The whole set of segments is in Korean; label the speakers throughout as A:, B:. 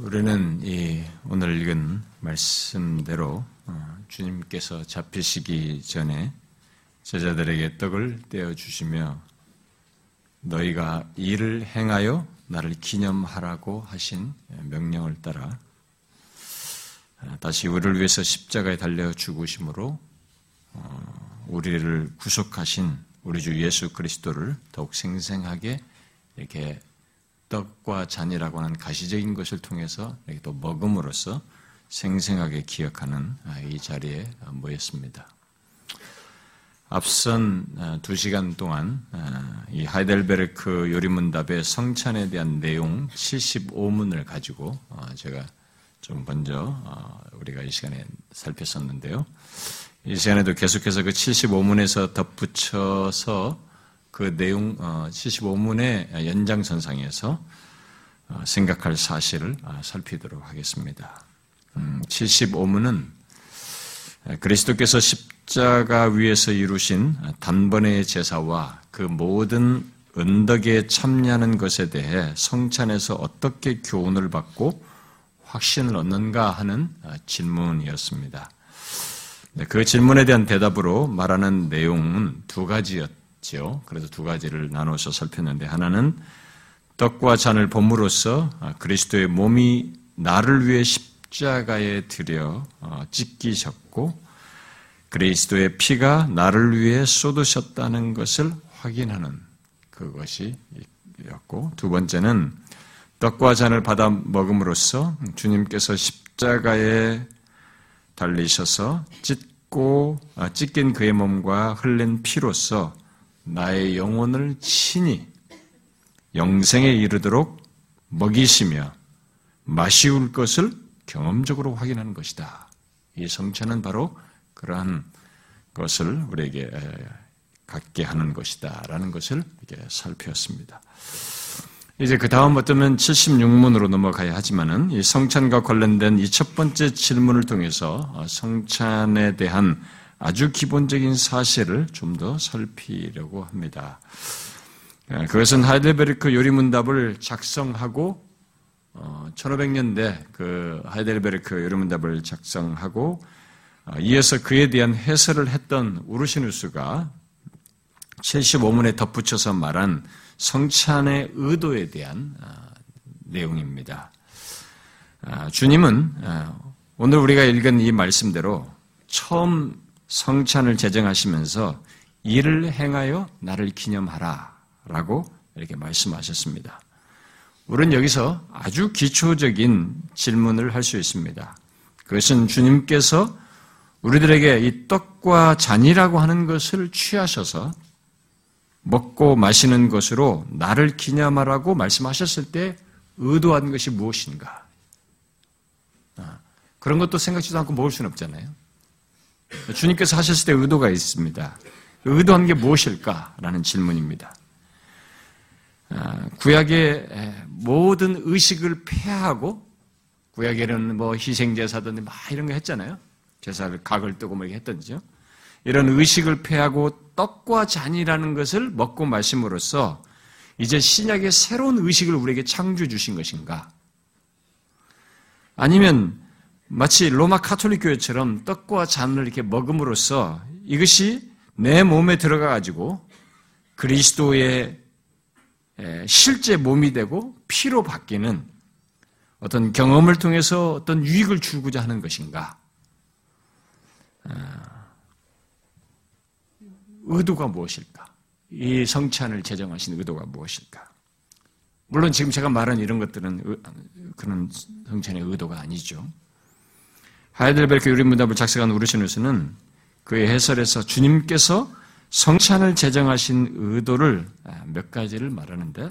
A: 우리는 이 오늘 읽은 말씀대로 어, 주님께서 잡히시기 전에 제자들에게 떡을 떼어 주시며 너희가 이를 행하여 나를 기념하라고 하신 명령을 따라 어, 다시 우리를 위해서 십자가에 달려 죽으심으로 어, 우리를 구속하신 우리 주 예수 그리스도를 더욱 생생하게 이렇게 떡과 잔이라고 하는 가시적인 것을 통해서 또 먹음으로써 생생하게 기억하는 아, 이 자리에 모였습니다. 앞선 아, 두 시간 동안 아, 이 하이델베르크 요리문답의 성찬에 대한 내용 75문을 가지고 어, 제가 좀 먼저 어, 우리가 이 시간에 살폈었는데요. 이 시간에도 계속해서 그 75문에서 덧붙여서 그 내용 75문의 어, 연장선상에서 어, 생각할 사실을 아, 살피도록 하겠습니다. 75문은 음, 그리스도께서 십자가 위에서 이루신 단번의 제사와 그 모든 은덕에 참여하는 것에 대해 성찬에서 어떻게 교훈을 받고 확신을 얻는가 하는 아, 질문이었습니다. 네, 그 질문에 대한 대답으로 말하는 내용은 두 가지였 지요. 그래서 두 가지를 나눠서 살폈는데 하나는 떡과 잔을 본무로써 아, 그리스도의 몸이 나를 위해 십자가에 들여 어, 찢기셨고 그리스도의 피가 나를 위해 쏟으셨다는 것을 확인하는 그것이었고 두 번째는 떡과 잔을 받아 먹음으로써 주님께서 십자가에 달리셔서 찢고 아, 찢긴 그의 몸과 흘린 피로써 나의 영혼을 친히 영생에 이르도록 먹이시며 마시울 것을 경험적으로 확인하는 것이다. 이 성찬은 바로 그러한 것을 우리에게 갖게 하는 것이다. 라는 것을 이렇게 살펴봤습니다. 이제 그 다음 어쩌면 76문으로 넘어가야 하지만은 이 성찬과 관련된 이 첫 번째 질문을 통해서 성찬에 대한 아주 기본적인 사실을 좀 더 살피려고 합니다. 예, 그것은 하이델베르크 요리문답을 작성하고 1500년대 어, 그 하이델베르크 요리문답을 작성하고 어, 이어서 그에 대한 해설을 했던 우르시누스가 75문에 덧붙여서 말한 성찬의 의도에 대한 어, 내용입니다. 주님은 오늘 우리가 읽은 이 말씀대로 처음 성찬을 제정하시면서 이를 행하여 나를 기념하라 라고 이렇게 말씀하셨습니다. 우리는 여기서 아주 기초적인 질문을 할 수 있습니다. 그것은 주님께서 우리들에게 이 떡과 잔이라고 하는 것을 취하셔서 먹고 마시는 것으로 나를 기념하라고 말씀하셨을 때 의도한 것이 무엇인가? 아, 그런 것도 생각지도 않고 먹을 수는 없잖아요. 주님께서 하셨을 때 의도가 있습니다. 의도한 게 무엇일까라는 질문입니다. 아, 구약의 모든 의식을 폐하고 구약에는 뭐 희생제사든 막 이런 거 했잖아요. 제사를 각을 뜨고 뭐 했던지요. 이런 의식을 폐하고 떡과 잔이라는 것을 먹고 마심으로써 이제 신약의 새로운 의식을 우리에게 창조해 주신 것인가? 아니면 마치 로마 카톨릭 교회처럼 떡과 잔을 이렇게 먹음으로써 이것이 내 몸에 들어가 가지고 그리스도의 실제 몸이 되고 피로 바뀌는 어떤 경험을 통해서 어떤 유익을 주고자 하는 것인가? 아, 의도가 무엇일까? 이 성찬을 제정하신 의도가 무엇일까? 물론 지금 제가 말한 이런 것들은 그런 성찬의 의도가 아니죠. 하이델베르크 유리문답을 작성한 우르시누스는 그의 해설에서 주님께서 성찬을 제정하신 의도를 아, 몇 가지를 말하는데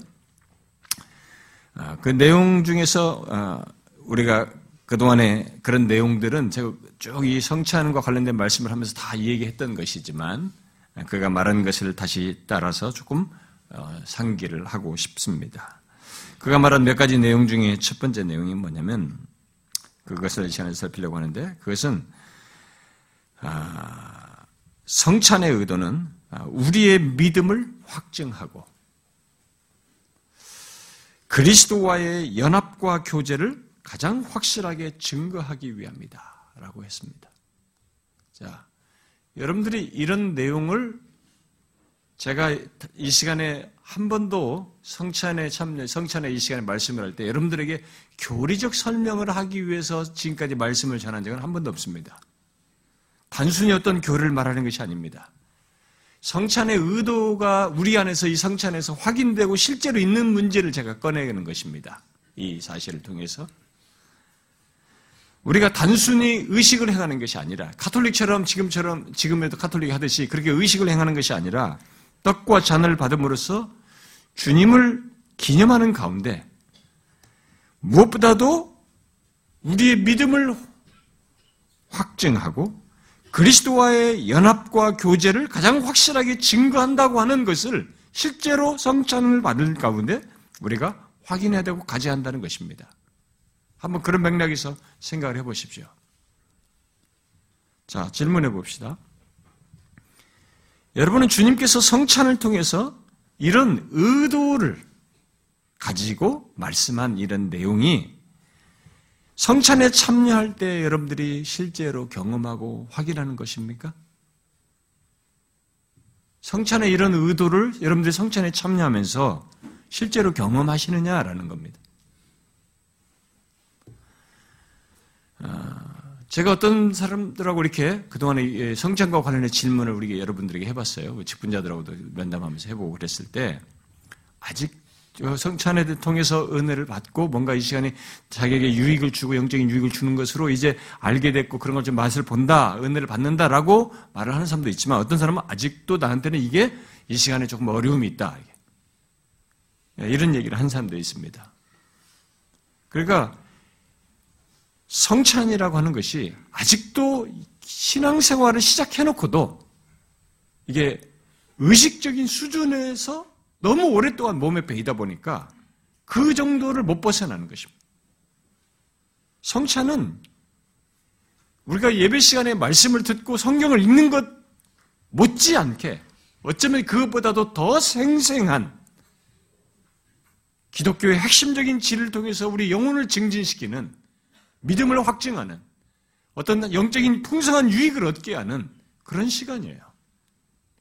A: 아, 그 내용 중에서 아, 우리가 그동안에 그런 내용들은 제가 쭉 이 성찬과 관련된 말씀을 하면서 다 얘기했던 것이지만 그가 말한 것을 다시 따라서 조금 어, 상기를 하고 싶습니다. 그가 말한 몇 가지 내용 중에 첫 번째 내용이 뭐냐면 그것을 이 시간에 살피려고 하는데 그것은 아, 성찬의 의도는 아, 우리의 믿음을 확증하고 그리스도와의 연합과 교제를 가장 확실하게 증거하기 위함이다. 라고 했습니다. 자, 여러분들이 이런 내용을 제가 이 시간에 한 번도 성찬에 참여, 성찬에 이 시간에 말씀을 할 때 여러분들에게 교리적 설명을 하기 위해서 지금까지 말씀을 전한 적은 한 번도 없습니다. 단순히 어떤 교리를 말하는 것이 아닙니다. 성찬의 의도가 우리 안에서 이 성찬에서 확인되고 실제로 있는 문제를 제가 꺼내는 것입니다. 이 사실을 통해서. 우리가 단순히 의식을 행하는 것이 아니라 카톨릭처럼 지금처럼 지금에도 카톨릭이 하듯이 그렇게 의식을 행하는 것이 아니라 떡과 잔을 받음으로써 주님을 기념하는 가운데 무엇보다도 우리의 믿음을 확증하고 그리스도와의 연합과 교제를 가장 확실하게 증거한다고 하는 것을 실제로 성찬을 받을 가운데 우리가 확인해야 되고 가져야 한다는 것입니다. 한번 그런 맥락에서 생각을 해 보십시오. 자, 질문해 봅시다. 여러분은 주님께서 성찬을 통해서 이런 의도를 가지고 말씀한 이런 내용이 성찬에 참여할 때 여러분들이 실제로 경험하고 확인하는 것입니까? 성찬의 이런 의도를 여러분들이 성찬에 참여하면서 실제로 경험하시느냐라는 겁니다. 아, 제가 어떤 사람들하고 이렇게 그동안에 성찬과 관련된 질문을 우리 여러분들에게 해봤어요. 직분자들하고도 면담하면서 해보고 그랬을 때 아직 성찬에 통해서 은혜를 받고 뭔가 이 시간에 자기에게 유익을 주고 영적인 유익을 주는 것으로 이제 알게 됐고 그런 걸 좀 맛을 본다, 은혜를 받는다라고 말을 하는 사람도 있지만 어떤 사람은 아직도 나한테는 이게 이 시간에 조금 어려움이 있다. 이런 얘기를 한 사람도 있습니다. 그러니까 성찬이라고 하는 것이 아직도 신앙생활을 시작해놓고도 이게 의식적인 수준에서 너무 오랫동안 몸에 배이다 보니까 그 정도를 못 벗어나는 것입니다. 성찬은 우리가 예배 시간에 말씀을 듣고 성경을 읽는 것 못지않게 어쩌면 그것보다도 더 생생한 기독교의 핵심적인 질을 통해서 우리 영혼을 증진시키는 믿음을 확증하는 어떤 영적인 풍성한 유익을 얻게 하는 그런 시간이에요.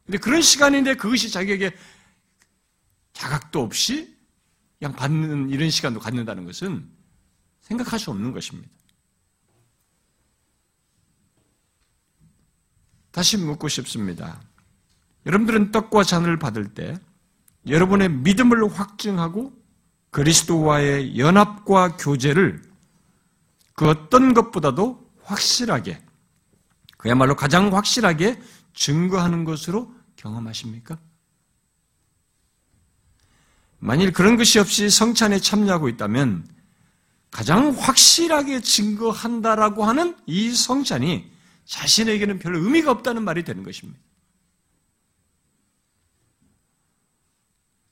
A: 근데 그런 시간인데 그것이 자기에게 자각도 없이 그냥 받는 이런 시간도 갖는다는 것은 생각할 수 없는 것입니다. 다시 묻고 싶습니다. 여러분들은 떡과 잔을 받을 때 여러분의 믿음을 확증하고 그리스도와의 연합과 교제를 그 어떤 것보다도 확실하게, 그야말로 가장 확실하게 증거하는 것으로 경험하십니까? 만일 그런 것이 없이 성찬에 참여하고 있다면 가장 확실하게 증거한다라고 하는 이 성찬이 자신에게는 별로 의미가 없다는 말이 되는 것입니다.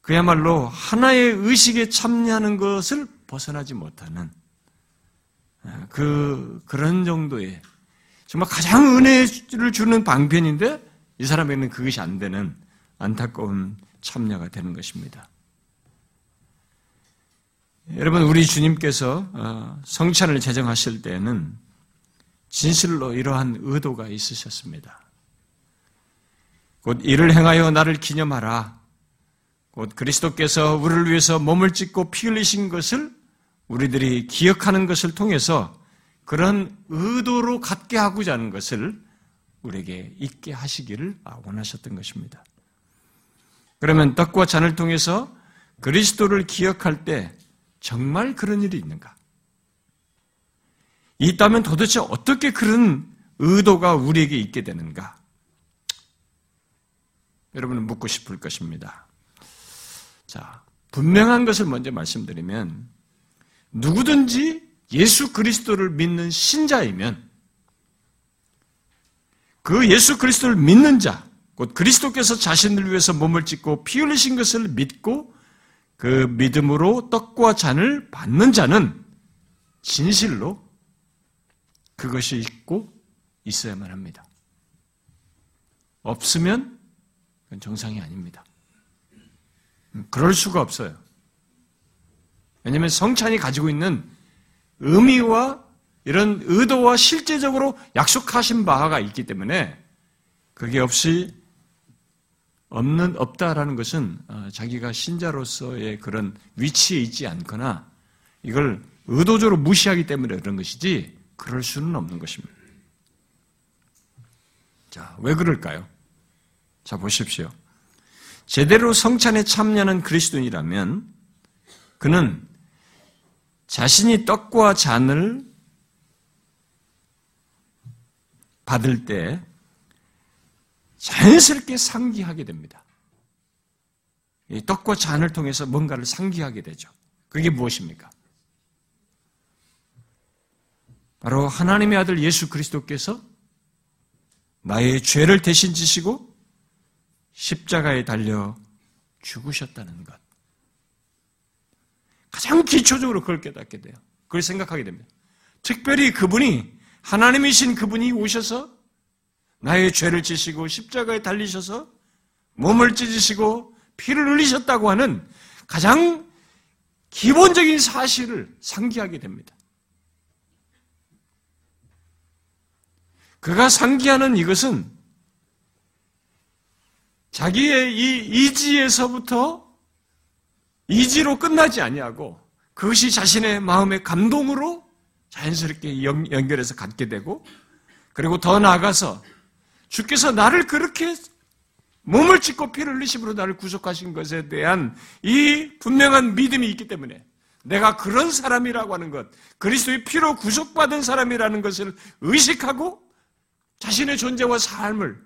A: 그야말로 하나의 의식에 참여하는 것을 벗어나지 못하는 그 그런 정도의 정말 가장 은혜를 주는 방편인데 이 사람에게는 그것이 안 되는 안타까운 참여가 되는 것입니다. 여러분, 우리 주님께서 어, 성찬을 제정하실 때는 진실로 이러한 의도가 있으셨습니다. 곧 이를 행하여 나를 기념하라. 곧 그리스도께서 우리를 위해서 몸을 찢고 피 흘리신 것을 우리들이 기억하는 것을 통해서 그런 의도로 갖게 하고자 하는 것을 우리에게 있게 하시기를 원하셨던 것입니다. 그러면 떡과 잔을 통해서 그리스도를 기억할 때 정말 그런 일이 있는가? 있다면 도대체 어떻게 그런 의도가 우리에게 있게 되는가? 여러분은 묻고 싶을 것입니다. 자, 분명한 것을 먼저 말씀드리면 누구든지 예수 그리스도를 믿는 신자이면 그 예수 그리스도를 믿는 자, 곧 그리스도께서 자신을 위해서 몸을 찢고 피 흘리신 것을 믿고 그 믿음으로 떡과 잔을 받는 자는 진실로 그것이 있고 있어야만 합니다. 없으면 그건 정상이 아닙니다. 그럴 수가 없어요. 왜냐하면 성찬이 가지고 있는 의미와 이런 의도와 실제적으로 약속하신 바가 있기 때문에 그게 없이 없는 없다라는 것은 어, 자기가 신자로서의 그런 위치에 있지 않거나 이걸 의도적으로 무시하기 때문에 그런 것이지 그럴 수는 없는 것입니다. 자, 왜 그럴까요? 자, 보십시오. 제대로 성찬에 참여하는 그리스도인이라면 그는 자신이 떡과 잔을 받을 때 자연스럽게 상기하게 됩니다. 떡과 잔을 통해서 뭔가를 상기하게 되죠. 그게 무엇입니까? 바로 하나님의 아들 예수 그리스도께서 나의 죄를 대신 지시고 십자가에 달려 죽으셨다는 것. 가장 기초적으로 그걸 깨닫게 돼요. 그걸 생각하게 됩니다. 특별히 그분이 하나님이신 그분이 오셔서 나의 죄를 지시고 십자가에 달리셔서 몸을 찢으시고 피를 흘리셨다고 하는 가장 기본적인 사실을 상기하게 됩니다. 그가 상기하는 이것은 자기의 이 이지에서부터 이지로 끝나지 아니하고 그것이 자신의 마음의 감동으로 자연스럽게 연결해서 갖게 되고 그리고 더 나아가서 주께서 나를 그렇게 몸을 찢고 피를 흘리심으로 나를 구속하신 것에 대한 이 분명한 믿음이 있기 때문에 내가 그런 사람이라고 하는 것, 그리스도의 피로 구속받은 사람이라는 것을 의식하고 자신의 존재와 삶을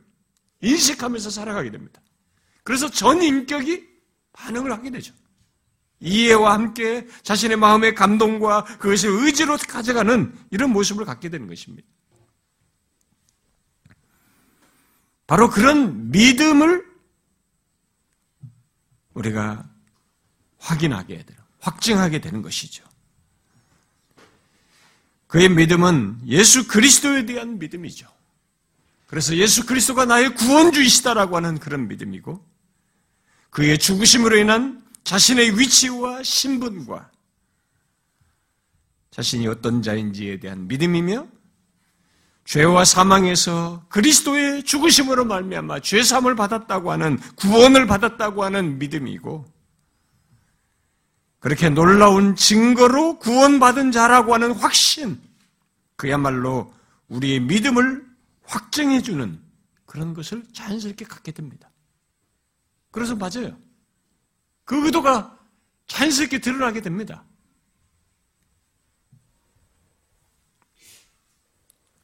A: 인식하면서 살아가게 됩니다. 그래서 전 인격이 반응을 하게 되죠. 이해와 함께 자신의 마음의 감동과 그것을 의지로 가져가는 이런 모습을 갖게 되는 것입니다. 바로 그런 믿음을 우리가 확인하게 되는, 확증하게 되는 것이죠. 그의 믿음은 예수 그리스도에 대한 믿음이죠. 그래서 예수 그리스도가 나의 구원주이시다라고 하는 그런 믿음이고, 그의 죽으심으로 인한 자신의 위치와 신분과 자신이 어떤 자인지에 대한 믿음이며 죄와 사망에서 그리스도의 죽으심으로 말미암아 죄 사함을 받았다고 하는 구원을 받았다고 하는 믿음이고 그렇게 놀라운 증거로 구원받은 자라고 하는 확신 그야말로 우리의 믿음을 확정해 주는 그런 것을 자연스럽게 갖게 됩니다. 그래서 맞아요. 그 의도가 자연스럽게 드러나게 됩니다.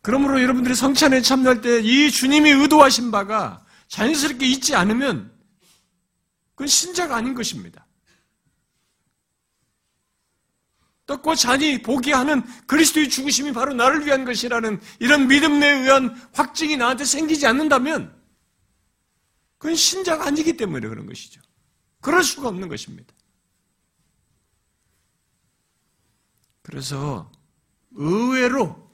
A: 그러므로 여러분들이 성찬에 참여할 때 이 주님이 의도하신 바가 자연스럽게 있지 않으면 그건 신자가 아닌 것입니다. 떡과 잔이 보게 하는 그리스도의 죽으심이 바로 나를 위한 것이라는 이런 믿음에 의한 확증이 나한테 생기지 않는다면 그건 신자가 아니기 때문에 그런 것이죠. 그럴 수가 없는 것입니다. 그래서 의외로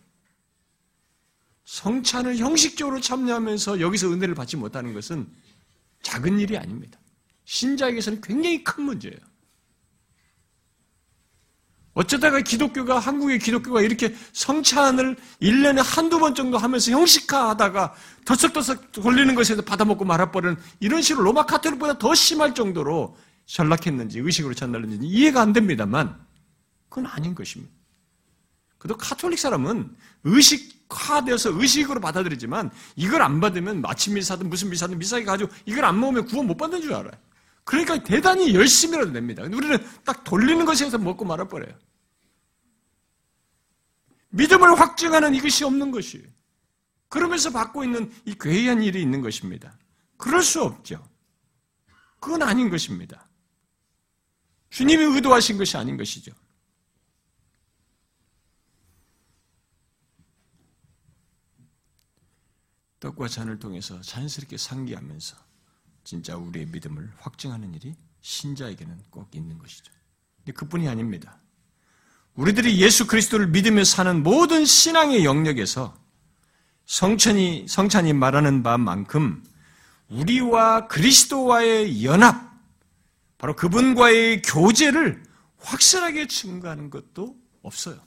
A: 성찬을 형식적으로 참여하면서 여기서 은혜를 받지 못하는 것은 작은 일이 아닙니다. 신자에게서는 굉장히 큰 문제예요. 어쩌다가 기독교가, 한국의 기독교가 이렇게 성찬을 1년에 한두 번 정도 하면서 형식화 하다가 덜썩덜썩 돌리는 것에서 받아먹고 말아버리는 이런 식으로 로마 카톨릭보다 더 심할 정도로 전락했는지, 의식으로 전달했는지 이해가 안 됩니다만, 그건 아닌 것입니다. 그래도 카톨릭 사람은 의식화되어서 의식으로 받아들이지만 이걸 안 받으면 마침 미사든 무슨 미사든 미사에 가지고 이걸 안 먹으면 구원 못 받는 줄 알아요. 그러니까 대단히 열심히라도 냅니다. 우리는 딱 돌리는 것에 서 먹고 말아버려요. 믿음을 확증하는 이것이 없는 것이에요. 그러면서 받고 있는 이 괴이한 일이 있는 것입니다. 그럴 수 없죠. 그건 아닌 것입니다. 주님이 의도하신 것이 아닌 것이죠. 떡과 잔을 통해서 자연스럽게 상기하면서 진짜 우리의 믿음을 확증하는 일이 신자에게는 꼭 있는 것이죠. 근데 그뿐이 아닙니다. 우리들이 예수 그리스도를 믿으며 사는 모든 신앙의 영역에서 성찬이, 성찬이 말하는 바만큼 우리와 그리스도와의 연합, 바로 그분과의 교제를 확실하게 증거하는 것도 없어요.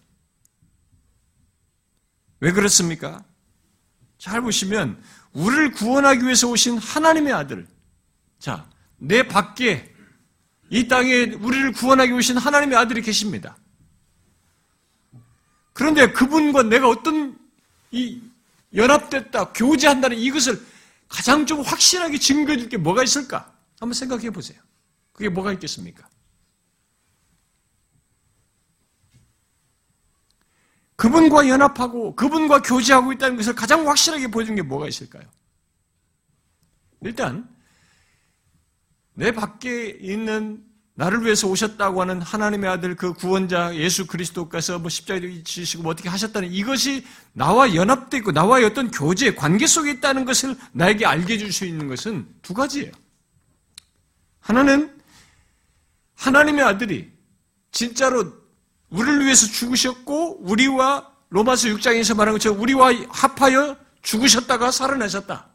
A: 왜 그렇습니까? 잘 보시면 우리를 구원하기 위해서 오신 하나님의 아들. 자, 내 밖에 이 땅에 우리를 구원하기 오신 하나님의 아들이 계십니다. 그런데 그분과 내가 어떤 이 연합됐다, 교제한다는 이것을 가장 좀 확실하게 증거해 줄 게 뭐가 있을까? 한번 생각해 보세요. 그게 뭐가 있겠습니까? 그분과 연합하고 그분과 교제하고 있다는 것을 가장 확실하게 보여준 게 뭐가 있을까요? 일단 내 밖에 있는 나를 위해서 오셨다고 하는 하나님의 아들 그 구원자 예수 그리스도께서 뭐 십자가에 지시고 뭐 어떻게 하셨다는 이것이 나와 연합되어 있고 나와의 어떤 교제, 관계 속에 있다는 것을 나에게 알게 해줄 수 있는 것은 두 가지예요. 하나는 하나님의 아들이 진짜로 우리를 위해서 죽으셨고 우리와 로마서 6장에서 말한 것처럼 우리와 합하여 죽으셨다가 살아나셨다.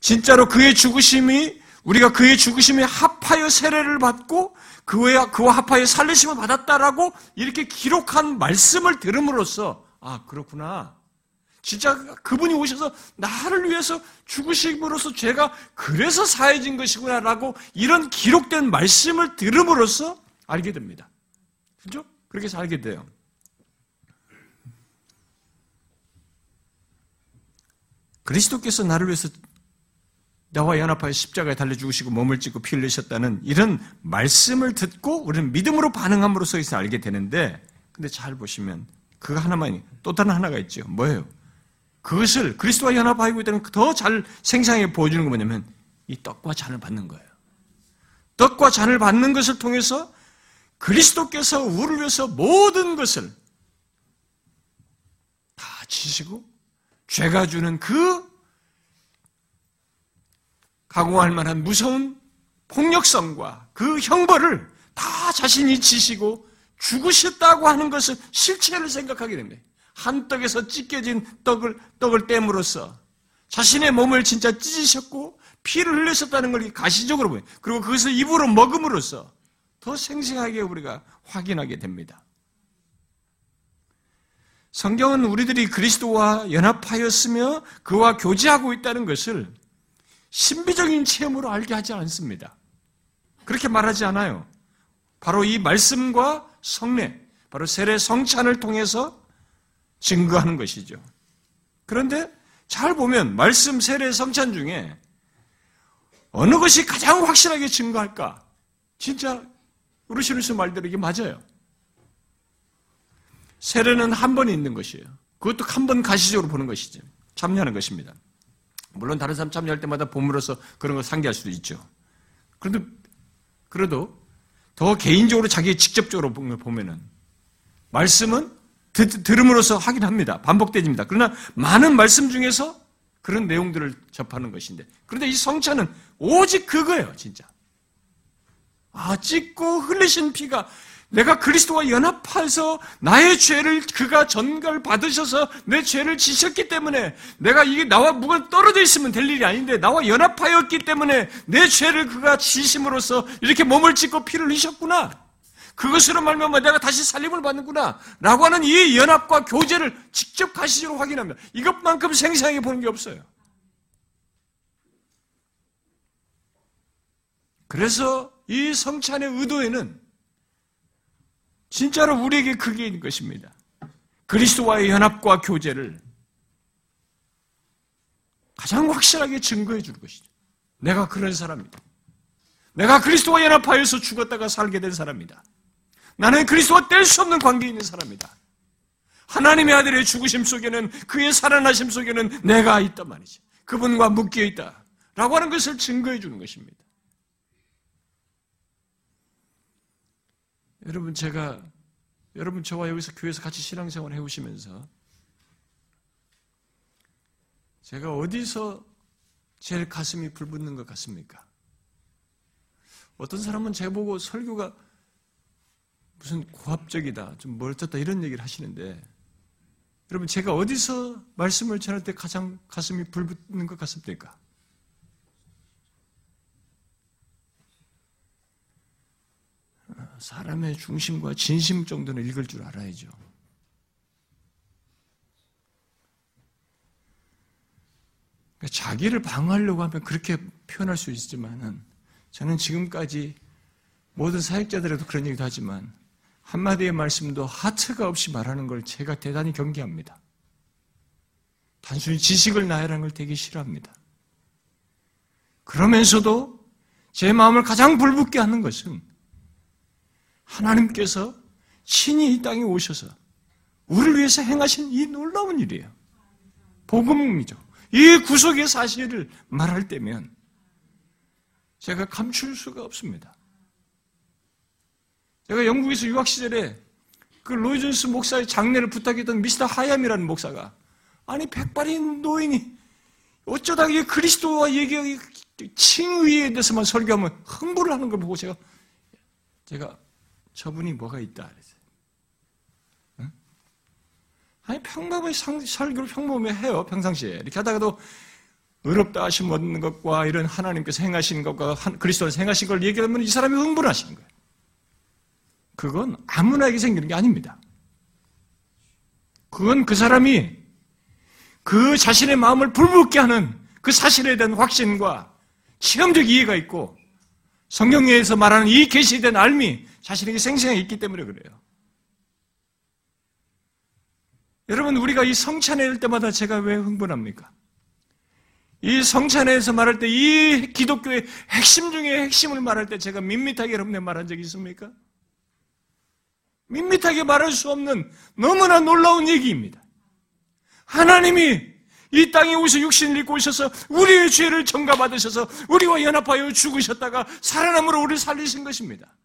A: 진짜로 그의 죽으심이 우리가 그의 죽으심에 합하여 세례를 받고 그와, 합하여 살리심을 받았다라고 이렇게 기록한 말씀을 들음으로써 아 그렇구나. 진짜 그분이 오셔서 나를 위해서 죽으심으로써 죄가 그래서 사해진 것이구나라고 이런 기록된 말씀을 들음으로써 알게 됩니다. 그죠? 그렇게 알게 돼요. 그리스도께서 나를 위해서 나와 연합하여 십자가에 달려 죽으시고 몸을 찢고 피 흘리셨다는 이런 말씀을 듣고 우리는 믿음으로 반응함으로써 있어 알게 되는데 근데 잘 보시면 그거 하나만이 또 다른 하나가 있죠. 뭐예요? 그것을 그리스도와 연합하고 있다는 더 잘 생생하게 보여주는 거 뭐냐면 이 떡과 잔을 받는 거예요. 떡과 잔을 받는 것을 통해서 그리스도께서 우리를 위해서 모든 것을 다 지시고 죄가 주는 그 가공할 만한 무서운 폭력성과 그 형벌을 다 자신이 지시고 죽으셨다고 하는 것을 실체를 생각하게 됩니다. 한 떡에서 찢겨진 떡을, 떡을 땜으로써 자신의 몸을 진짜 찢으셨고 피를 흘리셨다는 걸 가시적으로 보여요. 그리고 그것을 입으로 먹음으로써 더 생생하게 우리가 확인하게 됩니다. 성경은 우리들이 그리스도와 연합하였으며 그와 교제하고 있다는 것을 신비적인 체험으로 알게 하지 않습니다. 그렇게 말하지 않아요. 바로 이 말씀과 성례, 바로 세례 성찬을 통해서 증거하는 것이죠. 그런데 잘 보면 말씀 세례 성찬 중에 어느 것이 가장 확실하게 증거할까? 진짜 우르시누스 말대로 이게 맞아요. 세례는 한 번 있는 것이에요. 그것도 한 번 가시적으로 보는 것이죠. 참여하는 것입니다. 물론 다른 사람 참여할 때마다 봄으로서 그런 걸 상기할 수도 있죠. 그래도, 그래도 더 개인적으로 자기 직접적으로 보면은 말씀은 듣, 들음으로써 확인합니다. 반복되집니다. 그러나 많은 말씀 중에서 그런 내용들을 접하는 것인데 그런데 이 성찬은 오직 그거예요, 진짜. 아, 찢고 흘리신 피가 내가 그리스도와 연합해서 나의 죄를 그가 전갈 받으셔서 내 죄를 지셨기 때문에 내가 이게 나와 뭐가 떨어져 있으면 될 일이 아닌데 나와 연합하였기 때문에 내 죄를 그가 지심으로써 이렇게 몸을 찢고 피를 흘리셨구나. 그것으로 말미암아 내가 다시 살림을 받는구나. 라고 하는 이 연합과 교제를 직접 가시적으로 확인합니다. 이것만큼 생생하게 보는 게 없어요. 그래서 이 성찬의 의도에는 진짜로 우리에게 그게 있는 것입니다. 그리스도와의 연합과 교제를 가장 확실하게 증거해 주는 것이죠. 내가 그런 사람이다. 내가 그리스도와 연합하여서 죽었다가 살게 된 사람이다. 나는 그리스도와 뗄 수 없는 관계에 있는 사람이다. 하나님의 아들의 죽으심 속에는 그의 살아나심 속에는 내가 있단 말이지. 그분과 묶여 있다. 라고 하는 것을 증거해 주는 것입니다. 여러분 제가 여러분 저와 여기서 교회에서 같이 신앙생활 을 해오시면서 제가 어디서 제일 가슴이 불붙는 것 같습니까? 어떤 사람은 제 보고 설교가 무슨 고압적이다, 좀 멀쩡다 이런 얘기를 하시는데 여러분 제가 어디서 말씀을 전할 때 가장 가슴이 불붙는 것 같습니까? 사람의 중심과 진심 정도는 읽을 줄 알아야죠. 그러니까 자기를 방어하려고 하면 그렇게 표현할 수 있지만은 저는 지금까지 모든 사역자들에도 그런 얘기도 하지만 한마디의 말씀도 하트가 없이 말하는 걸 제가 대단히 경계합니다. 단순히 지식을 나열하는 걸 되게 싫어합니다. 그러면서도 제 마음을 가장 불붙게 하는 것은 하나님께서 친히 이 땅에 오셔서 우리를 위해서 행하신 이 놀라운 일이에요. 복음이죠. 이 구속의 사실을 말할 때면 제가 감출 수가 없습니다. 제가 영국에서 유학 시절에 그 로이존스 목사의 장례를 부탁했던 미스터 하얌이라는 목사가 아니 백발인 노인이 어쩌다 이 그리스도와 얘기 칭의에 대해서만 설교하면 흥분을 하는 걸 보고 제가 제가 저분이 뭐가 있다 그랬어요. 응? 아니 평범하게 설교를 평범하게 해요 평상시에 이렇게 하다가도 의롭다 하심 얻는 것과 이런 하나님께서 행하신 것과 그리스도께서 행하신 걸 얘기하면 이 사람이 흥분하시는 거예요. 그건 아무나에게 생기는 게 아닙니다. 그건 그 사람이 그 자신의 마음을 불붙게 하는 그 사실에 대한 확신과 체험적 이해가 있고 성경에서 말하는 이 계시에 알미 자신에게 생생하게 있기 때문에 그래요. 여러분 우리가 이 성찬회일 때마다 제가 왜 흥분합니까? 이 성찬회에서 말할 때 이 기독교의 핵심 중에 핵심을 말할 때 제가 밋밋하게 여러분에 말한 적이 있습니까? 밋밋하게 말할 수 없는 너무나 놀라운 얘기입니다. 하나님이 이 땅에 오셔 육신을 입고 오셔서 우리의 죄를 정가받으셔서 우리와 연합하여 죽으셨다가 살아남으로 우리를 살리신 것입니다.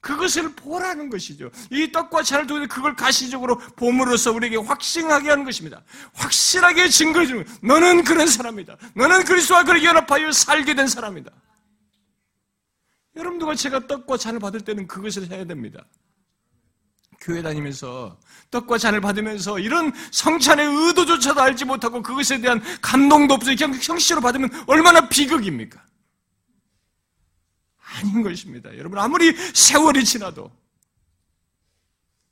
A: 그것을 보라는 것이죠. 이 떡과 잔을 통해 그걸 가시적으로 봄으로써 우리에게 확신하게 하는 것입니다. 확실하게 증거해 주는 너는 그런 사람이다. 너는 그리스도와 그렇게 연합하여 살게 된 사람이다. 여러분들과 제가 떡과 잔을 받을 때는 그것을 해야 됩니다. 교회 다니면서 떡과 잔을 받으면서 이런 성찬의 의도조차도 알지 못하고 그것에 대한 감동도 없어요. 그냥 형식으로 받으면 얼마나 비극입니까? 아닌 것입니다. 여러분, 아무리 세월이 지나도,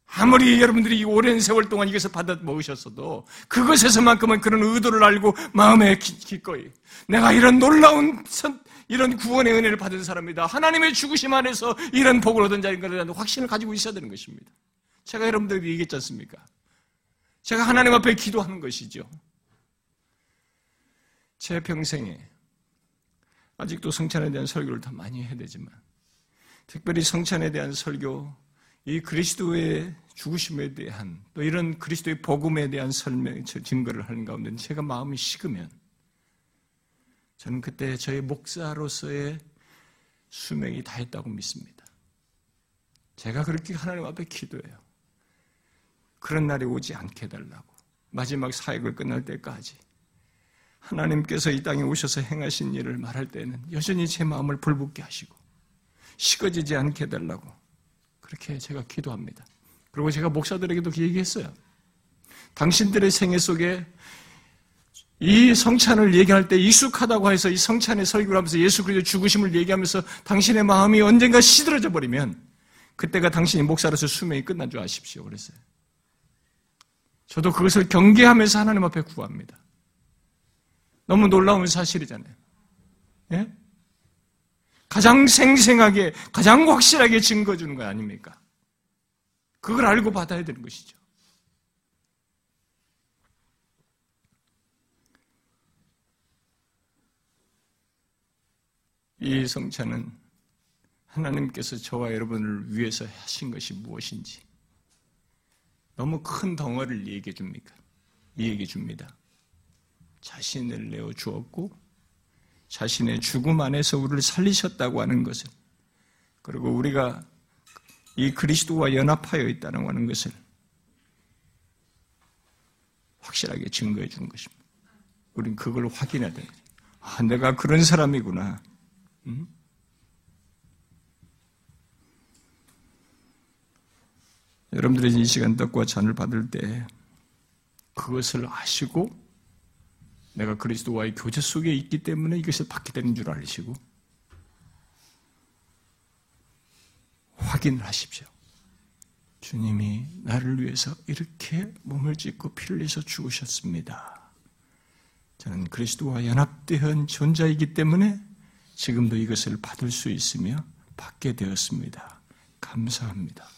A: 아무리 여러분들이 오랜 세월 동안 이것을 받아 먹으셨어도, 그것에서만큼은 그런 의도를 알고 마음에 기꺼이, 내가 이런 놀라운 선, 이런 구원의 은혜를 받은 사람이다. 하나님의 죽으심 안에서 이런 복을 얻은 자인 것에 대한 확신을 가지고 있어야 되는 것입니다. 제가 여러분들에게 얘기했지 않습니까? 제가 하나님 앞에 기도하는 것이죠. 제 평생에 아직도 성찬에 대한 설교를 더 많이 해야 되지만 특별히 성찬에 대한 설교, 이 그리스도의 죽으심에 대한 또 이런 그리스도의 복음에 대한 설명, 증거를 하는 가운데 제가 마음이 식으면 저는 그때 저의 목사로서의 수명이 다했다고 믿습니다. 제가 그렇게 하나님 앞에 기도해요. 그런 날이 오지 않게 해달라고. 마지막 사역을 끝날 때까지 하나님께서 이 땅에 오셔서 행하신 일을 말할 때는 여전히 제 마음을 불붙게 하시고 식어지지 않게 해달라고 그렇게 제가 기도합니다. 그리고 제가 목사들에게도 그 얘기했어요. 당신들의 생애 속에 이 성찬을 얘기할 때 익숙하다고 해서 이 성찬의 설교를 하면서 예수 그리스도 죽으심을 얘기하면서 당신의 마음이 언젠가 시들어져 버리면 그때가 당신이 목사로서 수명이 끝난 줄 아십시오. 그랬어요. 저도 그것을 경계하면서 하나님 앞에 구합니다. 너무 놀라운 사실이잖아요. 예? 가장 생생하게, 가장 확실하게 증거 주는 거 아닙니까? 그걸 알고 받아야 되는 것이죠. 이 성찬은 하나님께서 저와 여러분을 위해서 하신 것이 무엇인지 너무 큰 덩어리를 얘기해 줍니까? 얘기해 줍니다. 자신을 내어 주었고 자신의 죽음 안에서 우리를 살리셨다고 하는 것을 그리고 우리가 이 그리스도와 연합하여 있다는 하는 것을 확실하게 증거해 주는 것입니다. 우리는 그걸 확인해야 거죠. 아, 내가 그런 사람이구나. 음? 여러분들이 이 시간 떡과 잔을 받을 때 그것을 아시고 내가 그리스도와의 교제 속에 있기 때문에 이것을 받게 되는 줄 알시고 확인을 하십시오. 주님이 나를 위해서 이렇게 몸을 찢고 피를 내서 죽으셨습니다. 저는 그리스도와 연합된 존재이기 때문에 지금도 이것을 받을 수 있으며 받게 되었습니다. 감사합니다.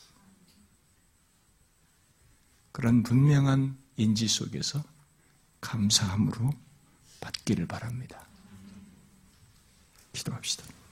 A: 그런 분명한 인지 속에서 감사함으로 받기를 바랍니다. 기도합시다.